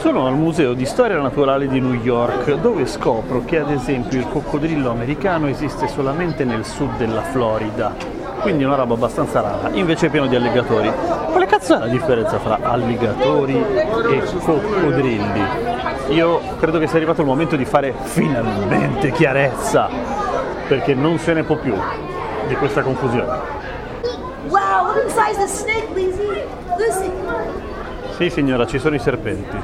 Sono al Museo di Storia Naturale di New York, dove scopro che ad esempio il coccodrillo americano esiste solamente nel sud della Florida, quindi una roba abbastanza rara, invece è pieno di alligatori. Quale cazzo è la differenza fra alligatori e coccodrilli? Io credo che sia arrivato il momento di fare finalmente chiarezza, perché non se ne può più di questa confusione. Wow, look at the snake, Lizzie. Lucy. Sì signora, ci sono i serpenti,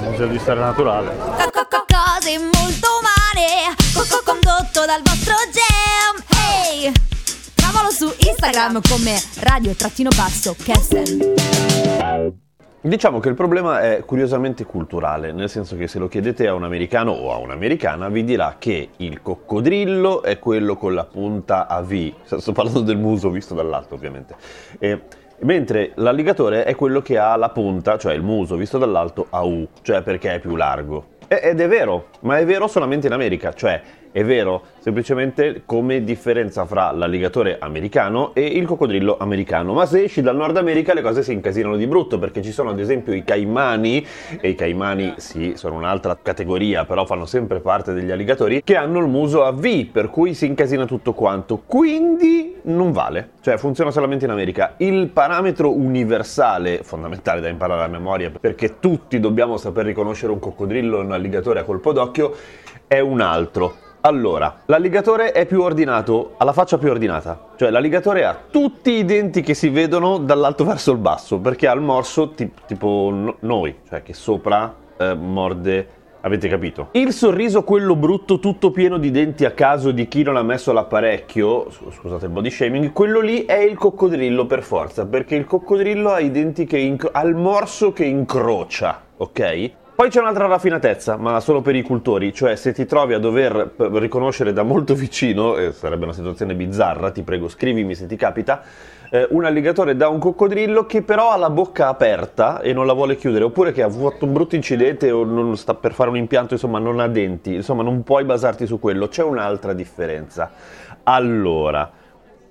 Museo di Storia Naturale. Cose molto umane, Coco condotto dal vostro gem. Ehi! Trovalo su Instagram come radio-basso Kessel. Diciamo che il problema è curiosamente culturale, nel senso che se lo chiedete a un americano o a un'americana vi dirà che il coccodrillo è quello con la punta a V, sto parlando del muso visto dall'alto ovviamente, e, mentre l'alligatore è quello che ha la punta, cioè il muso visto dall'alto a U, cioè perché è più largo. Ed è vero, ma è vero solamente in America, cioè è vero semplicemente come differenza fra l'alligatore americano e il coccodrillo americano. Ma se esci dal Nord America le cose si incasinano di brutto perché ci sono ad esempio i caimani, e i caimani sì, sono un'altra categoria, però fanno sempre parte degli alligatori, che hanno il muso a V, per cui si incasina tutto quanto. Quindi non vale, cioè funziona solamente in America. Il parametro universale, fondamentale da imparare a memoria, perché tutti dobbiamo saper riconoscere un coccodrillo e un alligatore a colpo d'occhio, è un altro. Allora, l'alligatore è più ordinato, ha la faccia più ordinata, cioè l'alligatore ha tutti i denti che si vedono dall'alto verso il basso, perché ha il morso ti- tipo no- noi, cioè che sopra eh, morde, avete capito? Il sorriso, quello brutto, tutto pieno di denti a caso di chi non ha messo l'apparecchio, scusate il body shaming, quello lì è il coccodrillo per forza, perché il coccodrillo ha i denti che incro- ha il morso che incrocia, ok? Poi c'è un'altra raffinatezza, ma solo per i cultori, cioè se ti trovi a dover riconoscere da molto vicino, e sarebbe una situazione bizzarra, ti prego scrivimi se ti capita, eh, un alligatore da un coccodrillo che però ha la bocca aperta e non la vuole chiudere, oppure che ha fatto un brutto incidente o non sta per fare un impianto, insomma non ha denti, insomma non puoi basarti su quello, c'è un'altra differenza. Allora,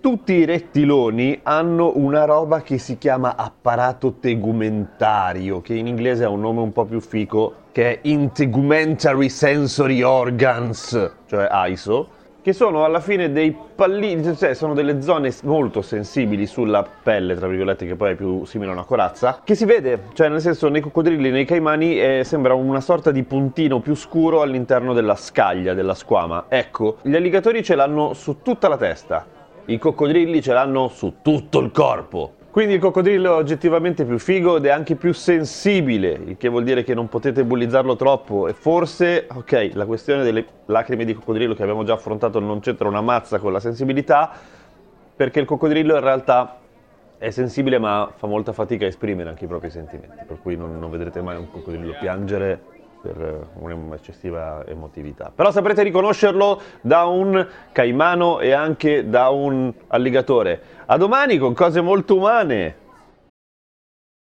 tutti i rettiloni hanno una roba che si chiama apparato tegumentario, che in inglese ha un nome un po' più fico, che è Integumentary Sensory Organs, cioè ISO, che sono alla fine dei pallini, cioè sono delle zone molto sensibili sulla pelle, tra virgolette, che poi è più simile a una corazza, che si vede, cioè nel senso nei coccodrilli nei caimani eh, sembra una sorta di puntino più scuro all'interno della scaglia, della squama. Ecco, gli alligatori ce l'hanno su tutta la testa, i coccodrilli ce l'hanno su tutto il corpo. Quindi il coccodrillo è oggettivamente più figo ed è anche più sensibile, il che vuol dire che non potete bullizzarlo troppo e forse, ok, la questione delle lacrime di coccodrillo che abbiamo già affrontato non c'entra una mazza con la sensibilità, perché il coccodrillo in realtà è sensibile ma fa molta fatica a esprimere anche i propri sentimenti, per cui non, non vedrete mai un coccodrillo piangere per eh, un'eccessiva emotività. Però saprete riconoscerlo da un caimano e anche da un alligatore. A domani con cose molto umane!